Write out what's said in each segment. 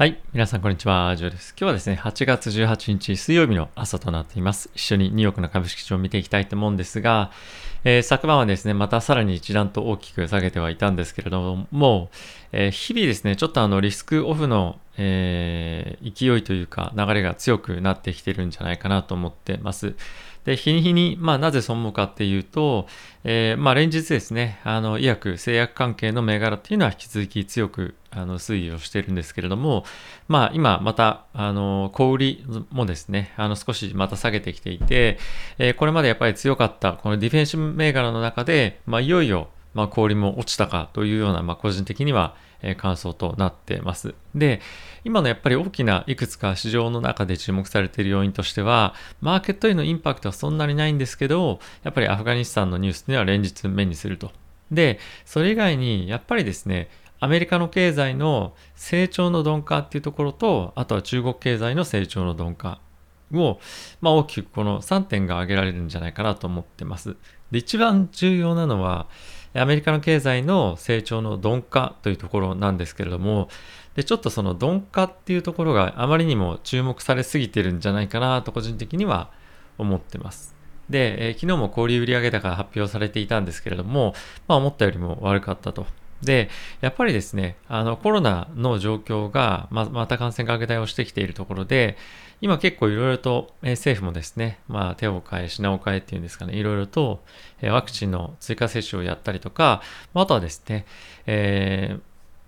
はい。皆さん、こんにちは。ジョーです。今日はですね、8月18日水曜日の朝となっています。一緒にニューヨークの株式市場を見ていきたいと思うんですが、えー、昨晩はですね、またさらに一段と大きく下げてはいたんですけれども、えー、日々ですね、ちょっとあのリスクオフの、えー、勢いというか流れが強くなってきてるんじゃないかなと思ってます。で、日に日に、まあ、なぜそう思うかっていうと、えー、まあ、連日ですね、あの、医薬、製薬関係の銘柄っていうのは引き続き強く、あの、推移をしているんですけれども、まあ、今、また、あの、小売りもですね、あの、少しまた下げてきていて、えー、これまでやっぱり強かった、このディフェンシブ銘柄の中で、まあ、いよいよ、まあ、氷も落ちたかというような、まあ、個人的には、感想となってます。で、今のやっぱり大きないくつか市場の中で注目されている要因としては、マーケットへのインパクトはそんなにないんですけど、やっぱりアフガニスタンのニュースには連日目にすると。で、それ以外に、やっぱりですね、アメリカの経済の成長の鈍化っていうところと、あとは中国経済の成長の鈍化を、まあ、大きくこの3点が挙げられるんじゃないかなと思ってます。で、一番重要なのは、アメリカの経済の成長の鈍化というところなんですけれども、で、ちょっとその鈍化っていうところがあまりにも注目されすぎてるんじゃないかなと個人的には思ってます。で、えー、昨日も小売売上高が発表されていたんですけれども、まあ思ったよりも悪かったと。で、やっぱりですね、あのコロナの状況がままた感染拡大をしてきているところで、今結構いろいろと、え政府もですね、まあ手を変え品を変えっていうんですかね、いろいろと、えワクチンの追加接種をやったりとか、あとはですね、えー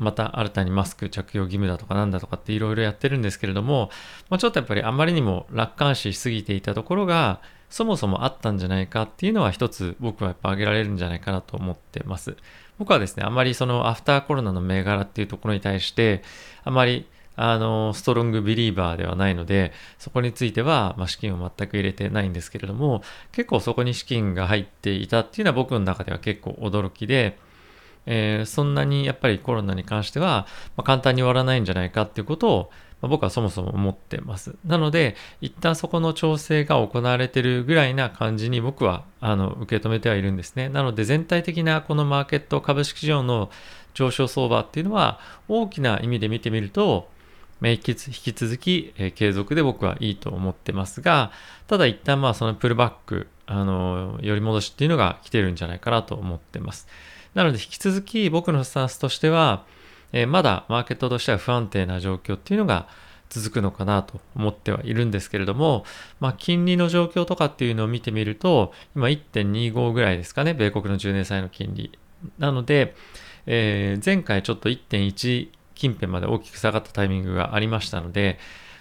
また新たにマスク着用義務だとかなんだとかっていろいろやってるんですけれども、まあ、ちょっとやっぱりあまりにも楽観視しすぎていたところが、そもそもあったんじゃないかっていうのは一つ僕はやっぱ挙げられるんじゃないかなと思ってます。僕はですね、あまりそのアフターコロナの銘柄っていうところに対して、あまりあの、ストロングビリーバーではないので、そこについては、ま、資金を全く入れてないんですけれども、結構そこに資金が入っていたっていうのは僕の中では結構驚きで、えー、そんなにやっぱりコロナに関しては、ま、簡単に終わらないんじゃないかっていうことを、僕はそもそも思ってます。なので、一旦そこの調整が行われてるぐらいな感じに僕はあの受け止めてはいるんですね。なので全体的なこのマーケット株式市場の上昇相場っていうのは大きな意味で見てみると、引き続き、え、継続で僕はいいと思ってますが、ただ一旦まあそのプルバック、あの、寄り戻しっていうのが来てるんじゃないかなと思ってます。なので引き続き僕のスタンスとしては、えー、まだマーケットとしては不安定な状況っていうのが続くのかなと思ってはいるんですけれども、まあ、金利の状況とかっていうのを見てみると、今1.25ぐらいですかね、米国の10年債の金利。なので、えー、前回ちょっと1.1近辺まで大きく下がったタイミングがありましたので、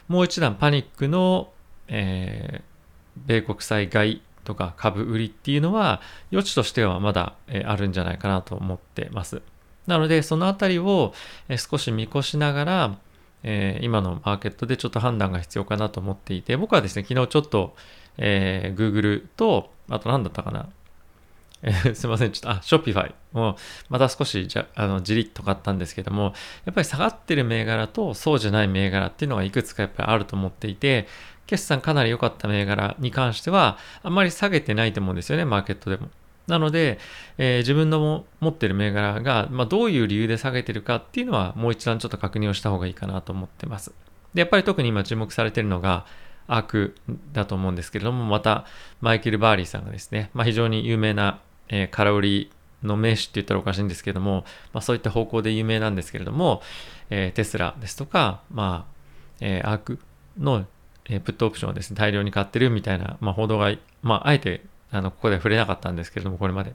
もう一段パニックの、えー、米国債買いとか株売りっていうのは余地としてはまだ、え、あるんじゃないかなと思ってます。なので、そのあたりを、少し見越しながら、えー、今のマーケットでちょっと判断が必要かなと思っていて、僕はですね、昨日ちょっと、えー、Google と、あと何だったかな、え、すいません、ちょっと、あ、ショッピファイもまた少しじゃあのじりっと買ったんですけども、やっぱり下がってる銘柄とそうじゃない銘柄っていうのがいくつかやっぱりあると思っていて、決算かなり良かった銘柄に関しては、あんまり下げてないと思うんですよね、マーケットでも。なので、えー、自分の持ってる銘柄が、まあ、どういう理由で下げてるかっていうのは、もう一段ちょっと確認をした方がいいかなと思ってます。で、やっぱり特に今注目されてるのが、アークだと思うんですけれども、また、マイケル・バーリーさんがですね、まあ、非常に有名なえー、空売りの名手って言ったらおかしいんですけども、まあ、そういった方向で有名なんですけれども、えー、テスラですとか、まあ、えー、アークの、えー、プットオプションをですね、大量に買ってるみたいな、まあ、報道が、まあ、あえて、あの、ここで触れなかったんですけれども、これまで、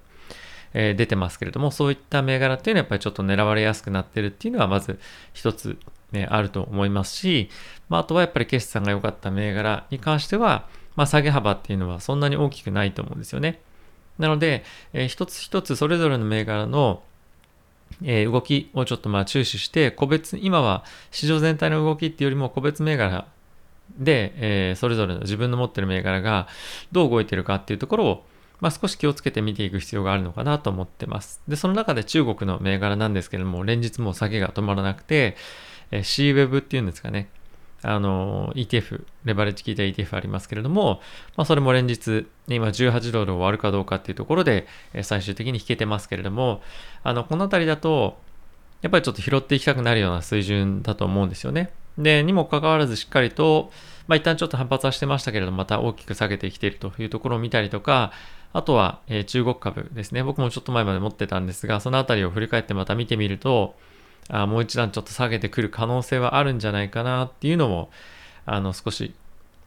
えー、出てますけれども、そういった銘柄っていうのはやっぱりちょっと狙われやすくなってるっていうのは、まず一つ、ね、あると思いますし、まあ、あとはやっぱり決算が良かった銘柄に関しては、まあ、下げ幅っていうのはそんなに大きくないと思うんですよね。なので、えー、一つ一つそれぞれの銘柄の、え、動きをちょっとまあ注視して、個別、今は市場全体の動きっていうよりも個別銘柄で、えー、それぞれの自分の持ってる銘柄がどう動いてるかっていうところを、まあ、少し気をつけて見ていく必要があるのかなと思ってます。で、その中で中国の銘柄なんですけれども、連日もう下げが止まらなくて、えー、C-Web っていうんですかね。あの、ETF、レバレッジ効いた ETF ありますけれども、まあ、それも連日、今18ドルを割るかどうかっていうところでえ、最終的に引けてますけれども、あの、このあたりだと、やっぱりちょっと拾っていきたくなるような水準だと思うんですよね。で、にもかかわらずしっかりと、まあ、一旦ちょっと反発はしてましたけれども、また大きく下げてきているというところを見たりとか、あとは、えー、中国株ですね。僕もちょっと前まで持ってたんですが、そのあたりを振り返ってまた見てみると、あもう一段ちょっと下げてくる可能性はあるんじゃないかなっていうのも、あの、少し、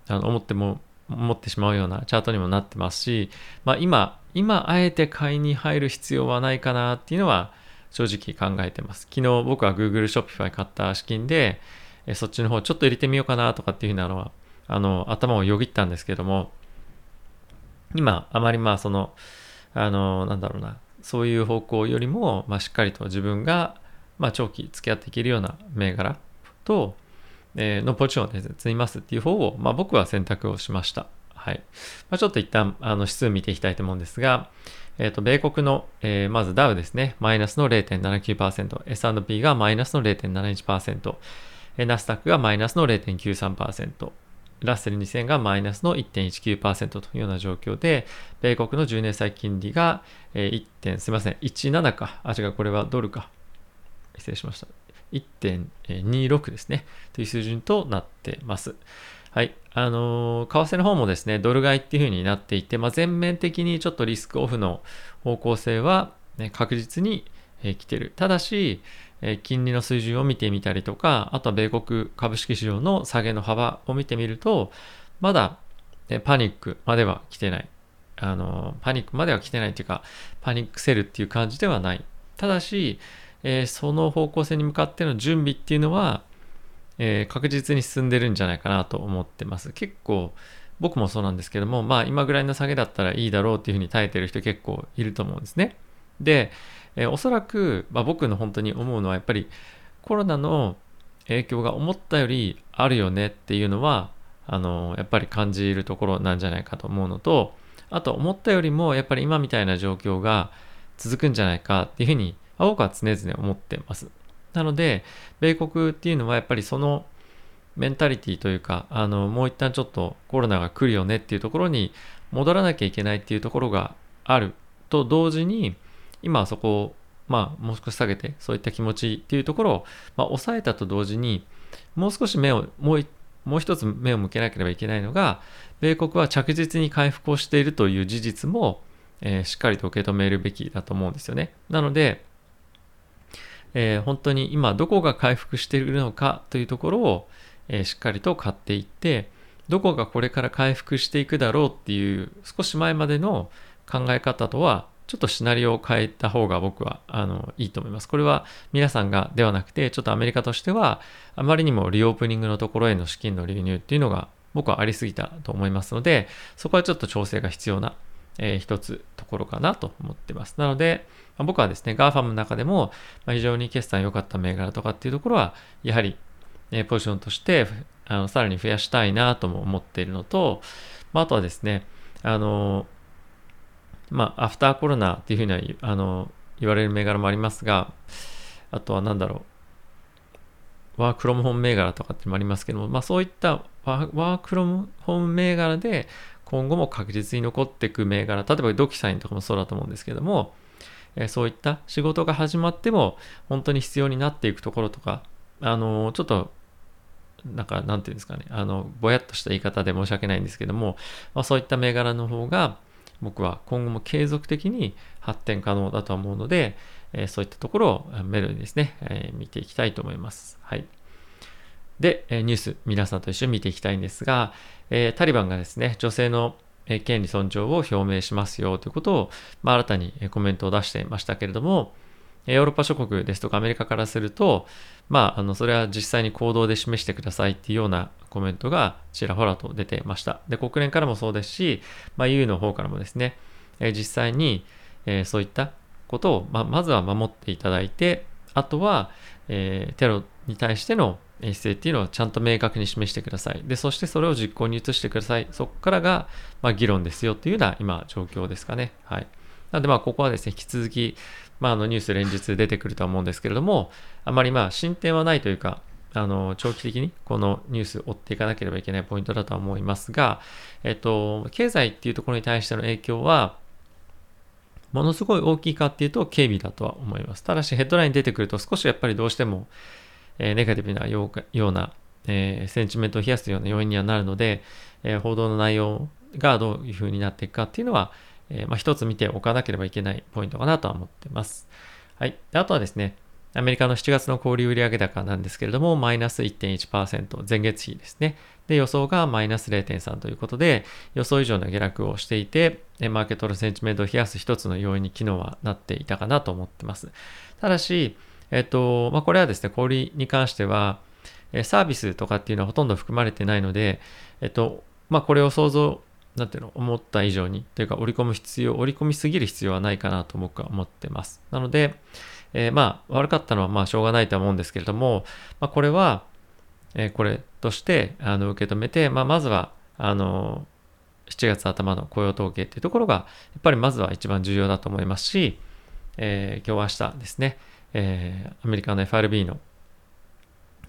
あの、思っても、思ってしまうようなチャートにもなってますし、まあ今、今あえて買いに入る必要はないかなっていうのは正直考えてます。昨日僕は Google Shopify 買った資金で、えそっちの方ちょっと入れてみようかなとかっていうふうなのは、あの、頭をよぎったんですけども、今、あまりまあその、あの、なんだろうな、そういう方向よりも、まあ、しっかりと自分が、まあ、長期付き合っていけるような銘柄と、えー、のポジションをね、積みますっていう方を、まあ、僕は選択をしました。はい。まあ、ちょっと一旦、あの、指数見ていきたいと思うんですが、えっ、ー、と、米国の、えー、まずダウですね、マイナスの0.79%、S&P がマイナスの0.71%、ナスダックがマイナスの0.93%、ラッセル2000がマイナスの1.19%というような状況で、米国の10年債金利が1点、すみません、17か。あ、違う、これはドルか。失礼しました。1.26ですね。という水準となってます。はい。あのー、為替の方もですね、ドル買いっていう風になっていて、まあ、全面的にちょっとリスクオフの方向性は、ね、確実に、えー、来てる。ただし、え金利の水準を見てみたりとか、あとは米国株式市場の下げの幅を見てみると、まだ、ね、パニックまでは来てない。あの、パニックまでは来てないっていうか、パニックセルっていう感じではない。ただし、えー、その方向性に向かっての準備っていうのは、えー、確実に進んでるんじゃないかなと思ってます。結構、僕もそうなんですけども、まあ今ぐらいの下げだったらいいだろうっていうふうに耐えてる人結構いると思うんですね。で、えー、おそらく、まあ、僕の本当に思うのはやっぱりコロナの影響が思ったよりあるよねっていうのはあのやっぱり感じるところなんじゃないかと思うのとあと思ったよりもやっぱり今みたいな状況が続くんじゃないかっていうふうに僕は常々思ってます。なので米国っていうのはやっぱりそのメンタリティというかあのもう一旦ちょっとコロナが来るよねっていうところに戻らなきゃいけないっていうところがあると同時に今はそこを、まあ、もう少し下げて、そういった気持ちっていうところを、まあ、抑えたと同時に、もう少し目を、もうもう一つ目を向けなければいけないのが、米国は着実に回復をしているという事実も、えー、しっかりと受け止めるべきだと思うんですよね。なので、えー、本当に今どこが回復しているのかというところを、えー、しっかりと買っていって、どこがこれから回復していくだろうっていう少し前までの考え方とはちょっとシナリオを変えた方が僕はあのいいと思います。これは皆さんがではなくて、ちょっとアメリカとしては、あまりにもリオープニングのところへの資金の流入っていうのが僕はありすぎたと思いますので、そこはちょっと調整が必要な、えー、一つところかなと思ってます。なので、まあ、僕はですね、GAFAM の中でも、まあ、非常に決算良かった銘柄とかっていうところは、やはり、えー、ポジションとしてあのさらに増やしたいなとも思っているのと、まあ、あとはですね、あのまあ、アフターコロナっていうふうにはあの言われる銘柄もありますが、あとは何だろう、ワークロムホーム銘柄とかってもありますけども、まあ、そういったワークロムホーム銘柄で今後も確実に残っていく銘柄、例えばドキサインとかもそうだと思うんですけども、えそういった仕事が始まっても本当に必要になっていくところとか、あのちょっとなんか、なんていうんですかね、あの、ぼやっとした言い方で申し訳ないんですけども、まあ、そういった銘柄の方が、僕は今後も継続的に発展可能だと思うので、え、そういったところをメロにですね、え、見ていきたいと思います。はい。で、えニュース皆さんと一緒に見ていきたいんですが、えタリバンがですね、女性の権利尊重を表明しますよということを、まあ、新たにコメントを出していましたけれども、ヨーロッパ諸国ですとかアメリカからすると、まあ、あの、それは実際に行動で示してくださいっていうようなコメントがちらほらと出てました。で、国連からもそうですし、まあ、EU の方からもですね、え実際に、えそういったことを、ままずは守っていただいて、あとは、えテロに対しての姿勢っていうのをちゃんと明確に示してください。で、そしてそれを実行に移してください。そこからが、まあ、議論ですよっていうような今状況ですかね。はい。なのでまあここはですね、引き続き、まあ、あのニュース連日出てくるとは思うんですけれども、あまりまあ進展はないというか、あの長期的にこのニュース追っていかなければいけないポイントだとは思いますが、えっと、経済っていうところに対しての影響は、ものすごい大きいかっていうと警備だとは思います。ただしヘッドラインに出てくると少しやっぱりどうしても、えー、ネガティブなようなえー、センチメントを冷やすような要因にはなるので、えー、報道の内容がどういうふうになっていくかっていうのは、えー、まあ、一つ見ておかなければいけないポイントかなとは思ってます。はい。あとはですね、アメリカの7月の小売売上高なんですけれども、マイナス1.1%、前月比ですね。で、予想がマイナス0.3ということで、予想以上の下落をしていて、マーケットのセンチメントを冷やす一つの要因に昨日はなっていたかなと思ってます。ただし、えっと、まあ、これはですね、小売に関しては、サービスとかっていうのはほとんど含まれてないので、えっと、まあ、これを想像、なんていうの、思った以上に、というか、織り込む必要、織り込みすぎる必要はないかなと僕は思ってます。なので、えー、まあ、悪かったのはまあ、しょうがないとは思うんですけれども、まあ、これは、えー、これとして、あの、受け止めて、まあ、まずは、あの、7月頭の雇用統計っていうところが、やっぱりまずは一番重要だと思いますし、えー、今日明日ですね、えー、アメリカの FRB の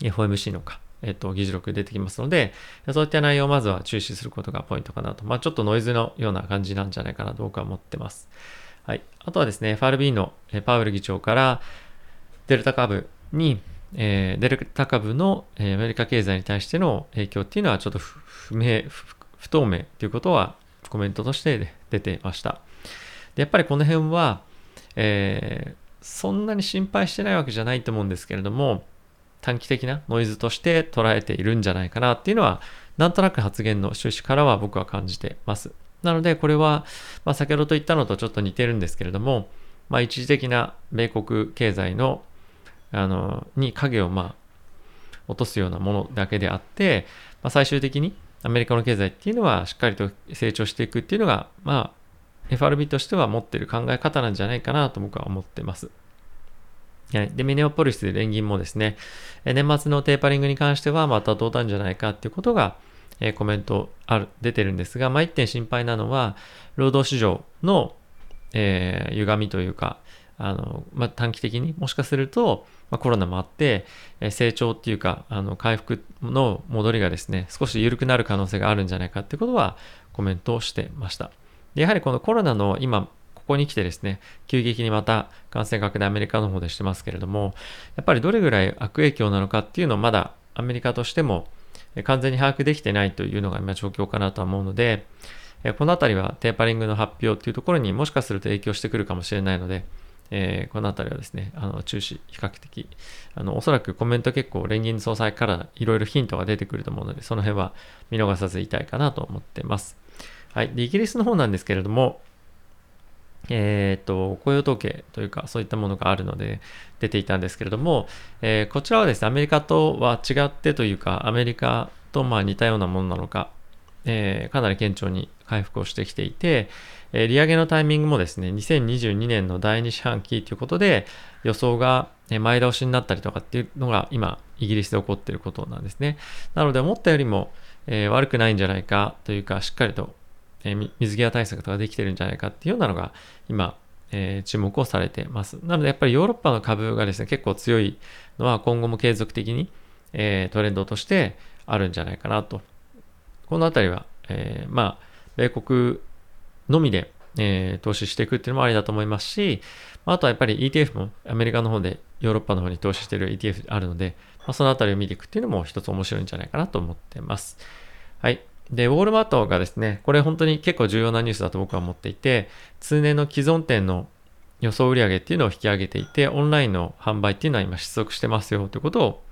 FOMC のか、えっ、と、議事録出てきますので、そういった内容をまずは注視することがポイントかなと。まあ、ちょっとノイズのような感じなんじゃないかなと僕は思ってます。はい。あとはですね、FRB のパウエル議長からデルタ株に、えー、デルタ株の、えー、アメリカ経済に対しての影響っていうのはちょっと不明、不透明ということはコメントとして出てました。で、やっぱりこの辺は、えー、そんなに心配してないわけじゃないと思うんですけれども、短期的なノイズとして捉えているんじゃないかなっていうのは、なんとなく発言の趣旨からは僕は感じてます。なので、これは、まあ、先ほどと言ったのとちょっと似てるんですけれども、まあ、一時的な米国経済の、あの、に影を、まあ、落とすようなものだけであって、まあ、最終的にアメリカの経済っていうのはしっかりと成長していくっていうのが、まあ、FRB としては持ってる考え方なんじゃないかなと僕は思ってます。はい。で、ミネオポリスで連銀もですね、年末のテーパリングに関してはまたどうなんじゃないかっていうことが、え、コメントある、出てるんですが、まあ、一点心配なのは、労働市場の、えー、歪みというか、あの、まあ、短期的にもしかすると、まあ、コロナもあって、え、成長っていうか、あの、回復の戻りがですね、少し緩くなる可能性があるんじゃないかってことはコメントをしてました。でやはりこのコロナの今、ここに来てですね、急激にまた感染拡大アメリカの方でしてますけれども、やっぱりどれぐらい悪影響なのかっていうのをまだアメリカとしても完全に把握できてないというのが今状況かなとは思うので、このあたりはテーパリングの発表っていうところにもしかすると影響してくるかもしれないので、えー、このあたりはですね、あの中止、比較的、あのおそらくコメント結構連銀総裁からいろいろヒントが出てくると思うので、その辺は見逃さず言いたいかなと思ってます。はい。で、イギリスの方なんですけれども、えっ、と、雇用統計というか、そういったものがあるので、出ていたんですけれども、えー、こちらはですね、アメリカとは違ってというか、アメリカとまあ似たようなものなのか、えー、かなり顕著に回復をしてきていて、え、利上げのタイミングもですね、2022年の第2四半期ということで、予想が前倒しになったりとかっていうのが今、イギリスで起こっていることなんですね。なので、思ったよりも、え、悪くないんじゃないかというか、しっかりとえー、水際対策とかできてるんじゃないかっていうようなのが今、えー、注目をされてます。なのでやっぱりヨーロッパの株がですね、結構強いのは今後も継続的に、えー、トレンドとしてあるんじゃないかなと。このあたりは、えー、まあ、米国のみで、えー、投資していくっていうのもありだと思いますし、あとはやっぱり ETF もアメリカの方でヨーロッパの方に投資している ETF あるので、まあ、そのあたりを見ていくっていうのも一つ面白いんじゃないかなと思ってます。はい。で、ウォールマートがですね、これ本当に結構重要なニュースだと僕は思っていて、通年の既存店の予想売上っていうのを引き上げていて、オンラインの販売っていうのは今失速してますよということを、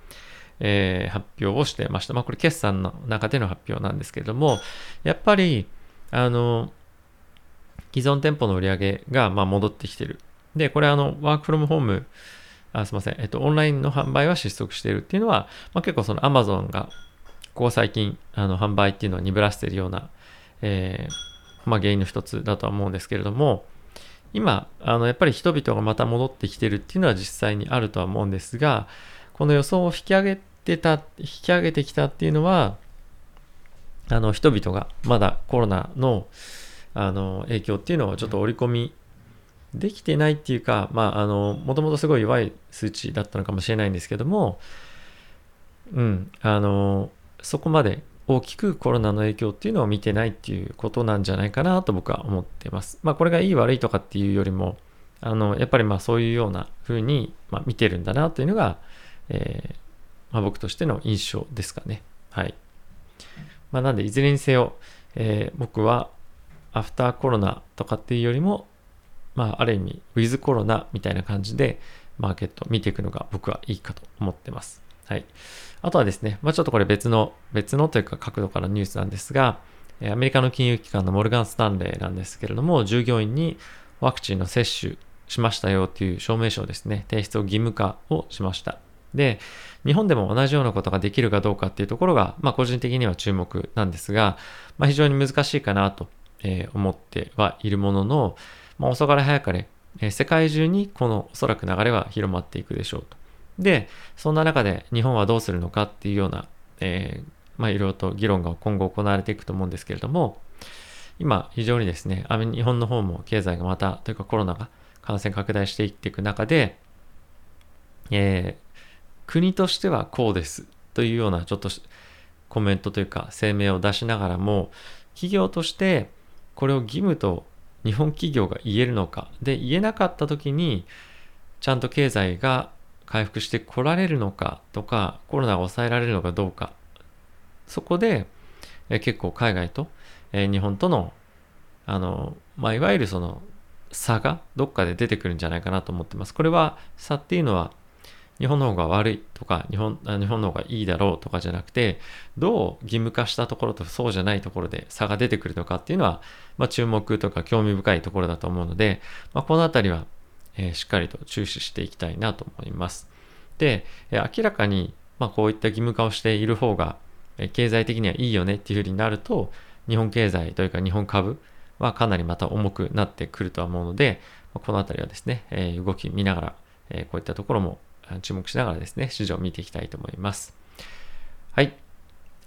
えー、発表をしてました。まあこれ決算の中での発表なんですけれども、やっぱり、あの、既存店舗の売り上げがまあ戻ってきてる。で、これあの、ワークフロムホーム、あすみません、えっと、オンラインの販売は失速しているっていうのは、まあ、結構その Amazon がここ最近、あの、販売っていうのは鈍らせているような、えー、まあ、原因の一つだとは思うんですけれども、今、あの、やっぱり人々がまた戻ってきてるっていうのは実際にあるとは思うんですが、この予想を引き上げてた、引き上げてきたっていうのは、あの、人々がまだコロナの、あの、影響っていうのをちょっと織り込みできてないっていうか、まあ、あの、もともとすごい弱い数値だったのかもしれないんですけども、うん、あの、そこまで大きくコロナの影響っていうのを見てないっていうことなんじゃないかなと僕は思ってます。まあこれがいい悪いとかっていうよりも、あの、やっぱりまあそういうような風に、ま、見てるんだなというのが、えー、まあ、僕としての印象ですかね。はい。まあ、なんで、いずれにせよ、えー、僕は、アフターコロナとかっていうよりも、まあ、ある意味、ウィズコロナみたいな感じで、マーケット見ていくのが僕はいいかと思ってます。はい。あとはですね、まあ、ちょっとこれ別の、別のというか角度からニュースなんですが、アメリカの金融機関のモルガン・スタンレーなんですけれども、従業員にワクチンの接種しましたよっていう証明書をですね、提出を義務化をしました。で、日本でも同じようなことができるかどうかっていうところが、まあ個人的には注目なんですが、まあ非常に難しいかなと思ってはいるものの、まあ遅かれ早かれ、世界中にこのおそらく流れは広まっていくでしょうと。で、そんな中で日本はどうするのかっていうような、えー、まあ、いろいろと議論が今後行われていくと思うんですけれども、今、非常にですね、日本の方も経済がまた、というかコロナが感染拡大していっていく中で、えー、国としてはこうですというようなちょっとコメントというか声明を出しながらも、企業としてこれを義務と日本企業が言えるのか、で、言えなかった時に、ちゃんと経済が回復してこられるのかとか、コロナが抑えられるのかどうかそこで、え結構海外と、え日本との、あの、まあ、いわゆるその差がどっかで出てくるんじゃないかなと思ってます。これは差っていうのは日本の方が悪いとか日本日本の方がいいだろうとかじゃなくてどう義務化したところとそうじゃないところで差が出てくるのかっていうのは、まあ、注目とか興味深いところだと思うので、まあ、このあたりは、え、しっかりと注視していきたいなと思います。で、え、明らかに、ま、こういった義務化をしている方がえ経済的にはいいよねっていうふうになると、日本経済というか日本株はかなりまた重くなってくるとは思うので、このあたりはですね、え動き見ながら、えこういったところも注目しながらですね、市場を見ていきたいと思います。はい。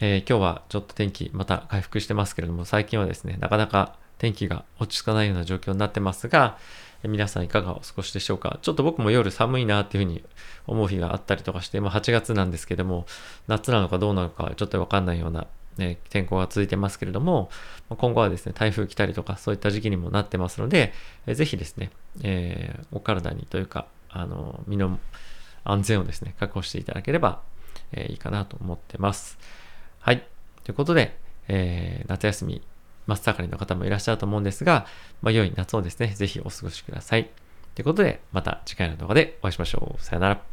えー、今日はちょっと天気また回復してますけれども、最近はですね、なかなか天気が落ち着かないような状況になってますが、皆さんいかがお過ごしでしょうか？ちょっと僕も夜寒いなっていうふうに思う日があったりとかして、まあ、8月なんですけども、夏なのかどうなのかちょっとわかんないような、ね、天候が続いてますけれども、今後はですね、台風来たりとかそういった時期にもなってますので、ぜひですね、えー、お体にというか、あの、身の安全をですね、確保していただければ、えー、いいかなと思ってます。はい。ということで、えー、夏休み真っ盛りの方もいらっしゃると思うんですが、まあ、良い夏をですね、ぜひお過ごしください。ということで、また次回の動画でお会いしましょう。さよなら。